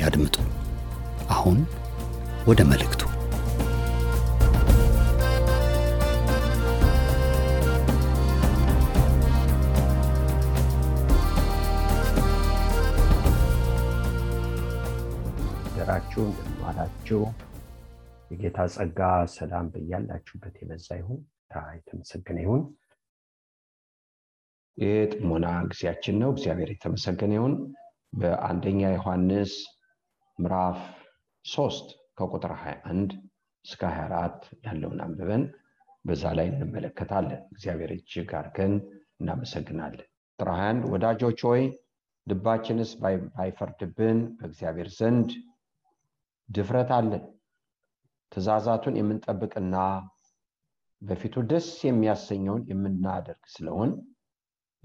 ያድምጡ። አሁን ወደ መልእክቱ። ደራችሁ እንደምዋላችሁ የጌታ ጸጋ ሰላም በያላችሁበት የበዛ ይሁን። የተመሰገነ ይሁን። የጥሞና ጊዜያችን ነው። እግዚአብሔር የተመሰገነ ይሁን። በአንደኛ ዮሐንስ ምዕራፍ ሶስት ከቁጥር 21 እስከ 24 ያለውን አንብበን በዛ ላይ እንመለከታለን። እግዚአብሔር እጅግ አድርገን እናመሰግናለን። ቁጥር 21 ወዳጆች ሆይ ልባችንስ ባይፈርድብን በእግዚአብሔር ዘንድ ድፍረት አለን። ትእዛዛቱን የምንጠብቅና በፊቱ ደስ የሚያሰኘውን የምናደርግ ስለሆን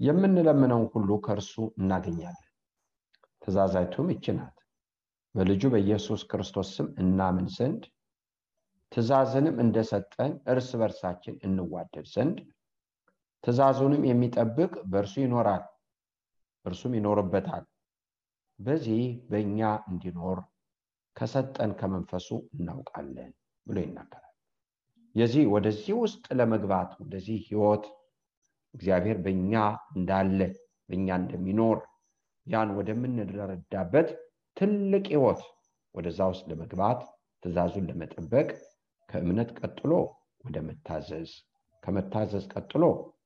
የምንለምነውን ሁሉ ከእርሱ እናገኛለን። ትእዛዛቱም ይች ናት፣ በልጁ በኢየሱስ ክርስቶስ ስም እናምን ዘንድ ትእዛዝንም እንደሰጠን እርስ በርሳችን እንዋደድ ዘንድ ትእዛዙንም የሚጠብቅ በእርሱ ይኖራል፣ እርሱም ይኖርበታል። በዚህ በእኛ እንዲኖር ከሰጠን ከመንፈሱ እናውቃለን ብሎ ይናገራል። የዚህ ወደዚህ ውስጥ ለመግባት ወደዚህ ህይወት እግዚአብሔር በእኛ እንዳለ በእኛ እንደሚኖር ያን ወደምንረዳበት ትልቅ ህይወት ወደዛ ውስጥ ለመግባት ትእዛዙን ለመጠበቅ ከእምነት ቀጥሎ ወደ መታዘዝ ከመታዘዝ ቀጥሎ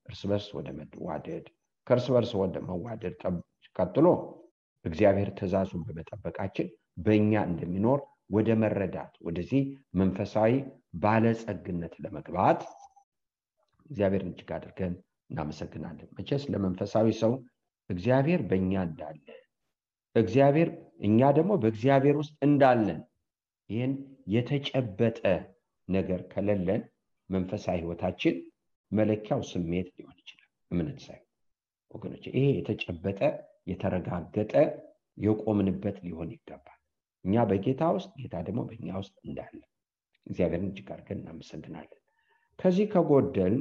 እርስ በርስ ወደ መዋደድ ከእርስ በርስ ወደ መዋደድ ቀጥሎ እግዚአብሔር ትእዛዙን በመጠበቃችን በእኛ እንደሚኖር ወደ መረዳት ወደዚህ መንፈሳዊ ባለጸግነት ለመግባት እግዚአብሔርን እጅግ አድርገን እናመሰግናለን። መቼስ ለመንፈሳዊ ሰው እግዚአብሔር በእኛ እንዳለ እግዚአብሔር እኛ ደግሞ በእግዚአብሔር ውስጥ እንዳለን ይህን የተጨበጠ ነገር ከሌለን መንፈሳዊ ህይወታችን መለኪያው ስሜት ሊሆን ይችላል፣ እምነት ሳይሆን ወገኖች፣ ይሄ የተጨበጠ የተረጋገጠ የቆምንበት ሊሆን ይገባል። እኛ በጌታ ውስጥ ጌታ ደግሞ በእኛ ውስጥ እንዳለ እግዚአብሔርን እጅግ አድርገን እናመሰግናለን። ከዚህ ከጎደል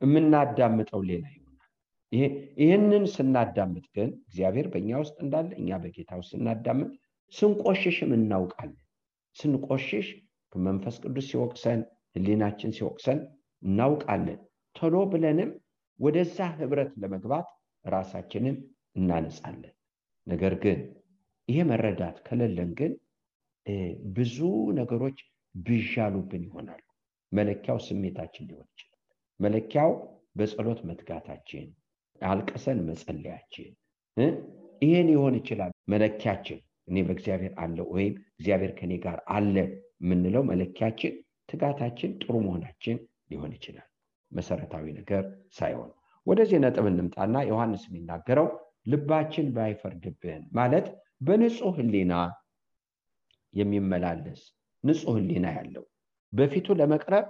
የምናዳምጠው ሌላ ይህንን ስናዳምጥ ግን እግዚአብሔር በእኛ ውስጥ እንዳለ እኛ በጌታ ውስጥ ስናዳምጥ ስንቆሽሽም እናውቃለን። ስንቆሽሽ መንፈስ ቅዱስ ሲወቅሰን፣ ህሊናችን ሲወቅሰን እናውቃለን። ቶሎ ብለንም ወደዛ ህብረት ለመግባት ራሳችንን እናነጻለን። ነገር ግን ይሄ መረዳት ከሌለን ግን ብዙ ነገሮች ብዣሉብን ይሆናሉ። መለኪያው ስሜታችን ሊሆን ይችላል። መለኪያው በጸሎት መትጋታችን፣ አልቅሰን መጸለያችን፣ ይሄ ሊሆን ይችላል መለኪያችን። እኔ በእግዚአብሔር አለ ወይም እግዚአብሔር ከኔ ጋር አለ የምንለው መለኪያችን፣ ትጋታችን፣ ጥሩ መሆናችን ሊሆን ይችላል። መሰረታዊ ነገር ሳይሆን ወደዚህ ነጥብ እንምጣና ዮሐንስ የሚናገረው ልባችን ባይፈርድብን ማለት በንጹህ ህሊና የሚመላለስ ንጹህ ህሊና ያለው በፊቱ ለመቅረብ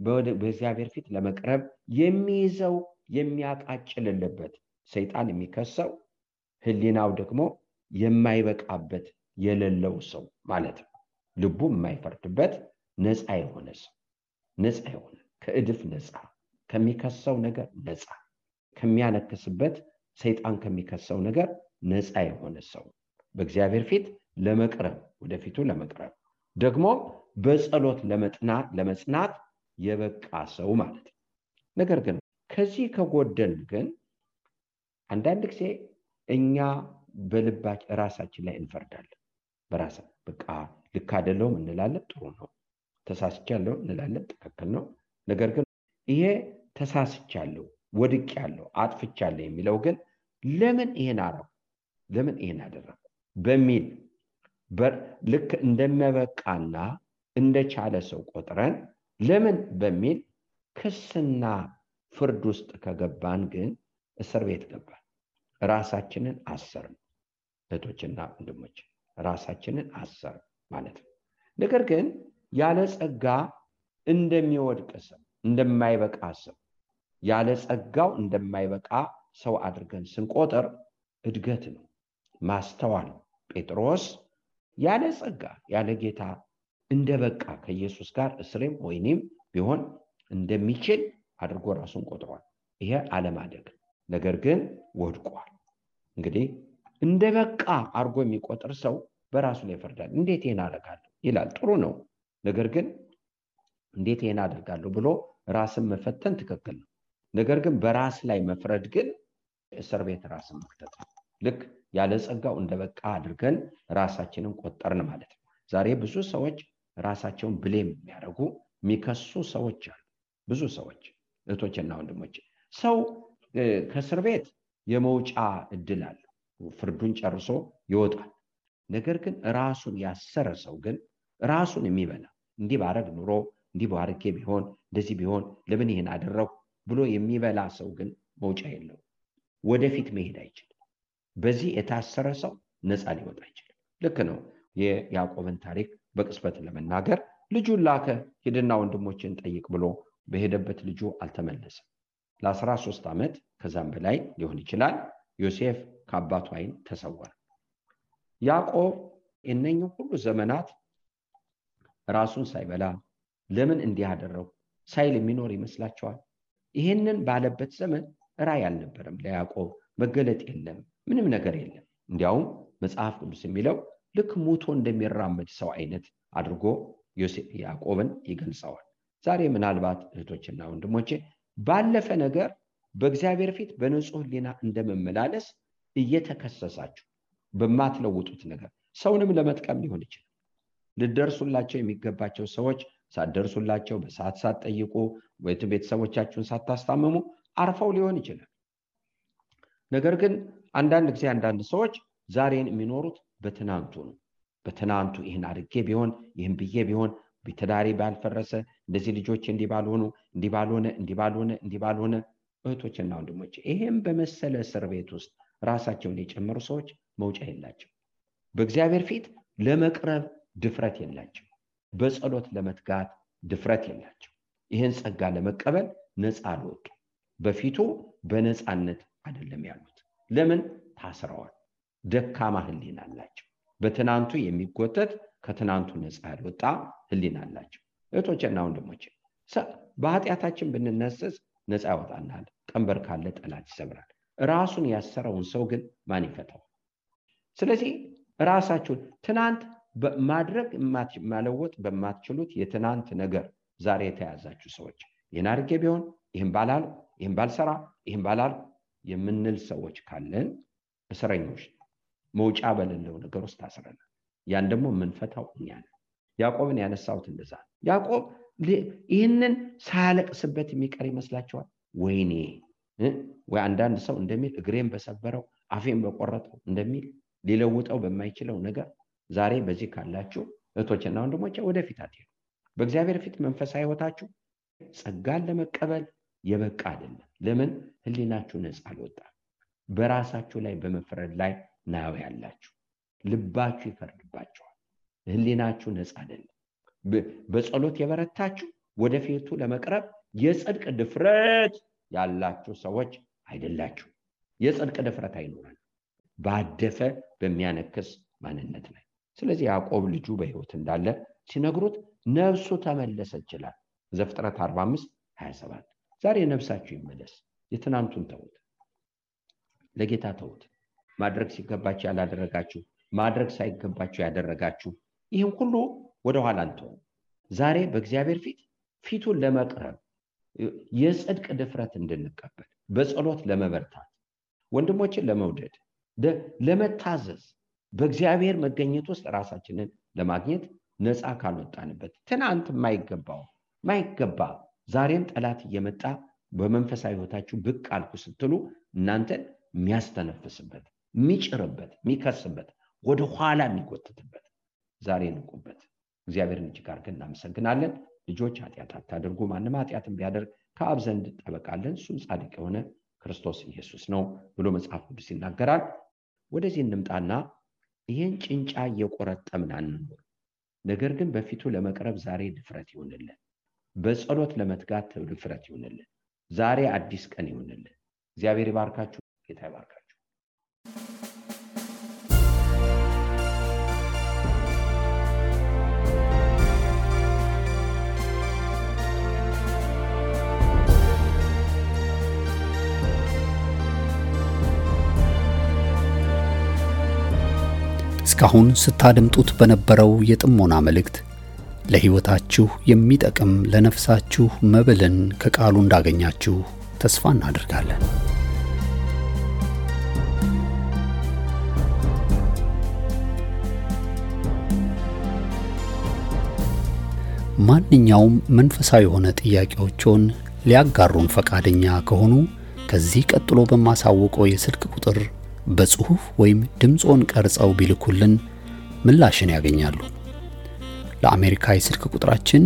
በእግዚአብሔር ፊት ለመቅረብ የሚይዘው የሚያቃጭልልበት ሰይጣን የሚከሰው ህሊናው ደግሞ የማይበቃበት የሌለው ሰው ማለት ነው። ልቡ የማይፈርድበት ነፃ የሆነ ሰው ነፃ የሆነ ከእድፍ ነፃ ከሚከሰው ነገር ነፃ ከሚያነክስበት ሰይጣን ከሚከሰው ነገር ነፃ የሆነ ሰው በእግዚአብሔር ፊት ለመቅረብ ወደፊቱ ለመቅረብ ደግሞ በጸሎት ለመጽናት የበቃ ሰው ማለት ነው። ነገር ግን ከዚህ ከጎደል ግን አንዳንድ ጊዜ እኛ በልባች ራሳችን ላይ እንፈርዳለን። በራሳ በቃ ልክ አይደለውም እንላለን፣ ጥሩ ነው። ተሳስቻለሁ እንላለን፣ ትክክል ነው። ነገር ግን ይሄ ተሳስቻለሁ፣ ወድቄያለሁ፣ አጥፍቻለሁ የሚለው ግን ለምን ይሄን አረኩ፣ ለምን ይሄን አደረኩ በሚል ልክ እንደሚያበቃና እንደቻለ ሰው ቆጥረን ለምን በሚል ክስና ፍርድ ውስጥ ከገባን ግን እስር ቤት ገባን። ራሳችንን አሰርን። እህቶችና ወንድሞች ራሳችንን አሰርን ማለት ነው። ነገር ግን ያለ ጸጋ እንደሚወድቅ ሰው እንደማይበቃ ሰው ያለ ጸጋው እንደማይበቃ ሰው አድርገን ስንቆጥር እድገት ነው፣ ማስተዋል ጴጥሮስ ያለ ጸጋ ያለ ጌታ እንደበቃ ከኢየሱስ ጋር እስሬም ወይኔም ቢሆን እንደሚችል አድርጎ ራሱን ቆጥሯል። ይሄ አለማደግ ነገር ግን ወድቋል። እንግዲህ እንደ በቃ አድርጎ የሚቆጥር ሰው በራሱ ላይ ይፈርዳል። እንዴት ይህን አደርጋለሁ ይላል። ጥሩ ነው። ነገር ግን እንዴት ይህን አደርጋለሁ ብሎ ራስን መፈተን ትክክል ነው። ነገር ግን በራስ ላይ መፍረድ ግን እስር ቤት ራስን መክተት ልክ ያለ ጸጋው እንደ በቃ አድርገን ራሳችንን ቆጠርን ማለት ነው። ዛሬ ብዙ ሰዎች ራሳቸውን ብሌም የሚያደርጉ የሚከሱ ሰዎች አሉ። ብዙ ሰዎች እህቶችና ወንድሞች፣ ሰው ከእስር ቤት የመውጫ እድል አለው። ፍርዱን ጨርሶ ይወጣል። ነገር ግን ራሱን ያሰረ ሰው ግን ራሱን የሚበላ እንዲህ ባረግ ኑሮ እንዲህ ባርኬ ቢሆን እንደዚህ ቢሆን ለምን ይህን አደረጉ ብሎ የሚበላ ሰው ግን መውጫ የለው፣ ወደፊት መሄድ አይችልም። በዚህ የታሰረ ሰው ነፃ ሊወጣ አይችልም። ልክ ነው። የያዕቆብን ታሪክ በቅጽበት ለመናገር ልጁን ላከ፣ ሂድና ወንድሞችን ጠይቅ ብሎ በሄደበት ልጁ አልተመለሰም። ለአስራ ሶስት ዓመት ከዛም በላይ ሊሆን ይችላል ዮሴፍ ከአባቱ ዓይን ተሰወረ። ያዕቆብ እነኝህ ሁሉ ዘመናት ራሱን ሳይበላ ለምን እንዲህ አደረጉ ሳይል የሚኖር ይመስላችኋል? ይህንን ባለበት ዘመን ራእይ አልነበረም ለያዕቆብ መገለጥ የለም፣ ምንም ነገር የለም። እንዲያውም መጽሐፍ ቅዱስ የሚለው ልክ ሙቶ እንደሚራመድ ሰው አይነት አድርጎ ያዕቆብን ይገልጸዋል። ዛሬ ምናልባት እህቶችና ወንድሞቼ ባለፈ ነገር በእግዚአብሔር ፊት በንጹህ ሕሊና እንደመመላለስ እየተከሰሳችሁ በማትለውጡት ነገር ሰውንም ለመጥቀም ሊሆን ይችላል። ልደርሱላቸው የሚገባቸው ሰዎች ሳትደርሱላቸው በሰዓት ሳትጠይቁ ወይም ቤተሰቦቻችሁን ሳታስታመሙ አርፈው ሊሆን ይችላል። ነገር ግን አንዳንድ ጊዜ አንዳንድ ሰዎች ዛሬን የሚኖሩት በትናንቱ ነው። በትናንቱ ይህን አድርጌ ቢሆን ይህን ብዬ ቢሆን ትዳሬ ባልፈረሰ እንደዚህ ልጆች እንዲህ ባልሆኑ እንዲህ ባልሆነ እንዲህ ባልሆነ እንዲህ ባልሆነ እህቶችና ወንድሞች ይህም በመሰለ እስር ቤት ውስጥ ራሳቸውን የጨመሩ ሰዎች መውጫ የላቸው። በእግዚአብሔር ፊት ለመቅረብ ድፍረት የላቸው። በጸሎት ለመትጋት ድፍረት የላቸው። ይህን ጸጋ ለመቀበል ነፃ አልወጡ። በፊቱ በነፃነት አይደለም ያሉት። ለምን ታስረዋል? ደካማ ህሊና አላቸው። በትናንቱ የሚጎተት ከትናንቱ ነፃ ያልወጣ ህሊና አላቸው። እህቶችና ወንድሞች በኃጢአታችን ብንነሰስ ነፃ ያወጣናል። ቀንበር ካለ ጠላት ይሰብራል። ራሱን ያሰረውን ሰው ግን ማን ይፈታው? ስለዚህ ራሳችሁን ትናንት ማድረግ ማለወጥ በማትችሉት የትናንት ነገር ዛሬ የተያዛችሁ ሰዎች ይህን አድርጌ ቢሆን ይህን ባላል ይህን ባልሰራ ይህን ባላል የምንል ሰዎች ካለን እስረኞች መውጫ በሌለው ነገር ውስጥ ታስረናል። ያን ደግሞ የምንፈታው እኛ ነን። ያዕቆብን ያነሳሁት እንደዛ ያዕቆብ ይህንን ሳያለቅስበት የሚቀር ይመስላችኋል? ወይኔ ወይ አንዳንድ ሰው እንደሚል እግሬን በሰበረው አፌን በቆረጠው እንደሚል ሊለውጠው በማይችለው ነገር ዛሬ በዚህ ካላችሁ እህቶችና ወንድሞቼ ወደፊት አትሄዱ። በእግዚአብሔር ፊት መንፈሳዊ ህይወታችሁ ጸጋን ለመቀበል የበቃ አይደለም። ለምን ህሊናችሁ ነፃ አልወጣም። በራሳችሁ ላይ በመፍረድ ላይ ናያው ያላችሁ ልባችሁ ይፈርድባችኋል። ህሊናችሁ ነፃ አይደለም። በጸሎት የበረታችሁ ወደፊቱ ለመቅረብ የጽድቅ ድፍረት ያላችሁ ሰዎች አይደላችሁ። የጽድቅ ድፍረት አይኖረን ባደፈ በሚያነክስ ማንነት ላይ። ስለዚህ ያዕቆብ ልጁ በህይወት እንዳለ ሲነግሩት ነፍሱ ተመለሰ ይችላል። ዘፍጥረት 45 27 ዛሬ ነፍሳችሁ ይመለስ። የትናንቱን ተውት፣ ለጌታ ተውት። ማድረግ ሲገባችሁ ያላደረጋችሁ፣ ማድረግ ሳይገባችሁ ያደረጋችሁ፣ ይህም ሁሉ ወደኋላ እንተው። ዛሬ በእግዚአብሔር ፊት ፊቱን ለመቅረብ የጽድቅ ድፍረት እንድንቀበል በጸሎት ለመበርታት ወንድሞችን ለመውደድ ለመታዘዝ በእግዚአብሔር መገኘት ውስጥ ራሳችንን ለማግኘት ነፃ ካልወጣንበት ትናንት የማይገባው ማይገባ ዛሬም ጠላት እየመጣ በመንፈሳዊ ህይወታችሁ ብቅ አልኩ ስትሉ እናንተን የሚያስተነፍስበት የሚጭርበት የሚከስበት ወደ ኋላ የሚጎትትበት ዛሬ ንቁበት። እግዚአብሔርን እጅግ አድርገን እናመሰግናለን። ልጆች ኃጢአት አታድርጉ ማንም ኃጢአትን ቢያደርግ ከአብ ዘንድ ጠበቃለን እሱም ጻድቅ የሆነ ክርስቶስ ኢየሱስ ነው ብሎ መጽሐፍ ቅዱስ ይናገራል። ወደዚህ እንምጣና ይህን ጭንጫ እየቆረጠምን አንኖር። ነገር ግን በፊቱ ለመቅረብ ዛሬ ድፍረት ይሆንልን በጸሎት ለመትጋት ድፍረት ይሆንልን ዛሬ አዲስ ቀን ይሆንልን እግዚአብሔር ይባርካችሁ። ጌታ ይባርካችሁ እስካሁን ስታደምጡት በነበረው የጥሞና መልእክት ለሕይወታችሁ የሚጠቅም ለነፍሳችሁ መብልን ከቃሉ እንዳገኛችሁ ተስፋ እናደርጋለን። ማንኛውም መንፈሳዊ የሆነ ጥያቄዎችን ሊያጋሩን ፈቃደኛ ከሆኑ ከዚህ ቀጥሎ በማሳውቀው የስልክ ቁጥር በጽሑፍ ወይም ድምፆን ቀርጸው ቢልኩልን ምላሽን ያገኛሉ። ለአሜሪካ የስልክ ቁጥራችን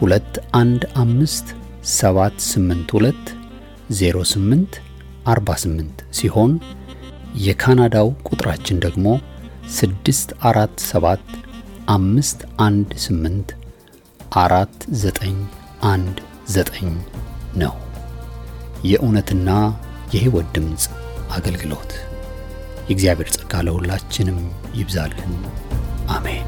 215782 08 48 ሲሆን የካናዳው ቁጥራችን ደግሞ 647 518 4919 ነው። የእውነትና የሕይወት ድምፅ አገልግሎት የእግዚአብሔር ጸጋ ለሁላችንም ይብዛልን። አሜን።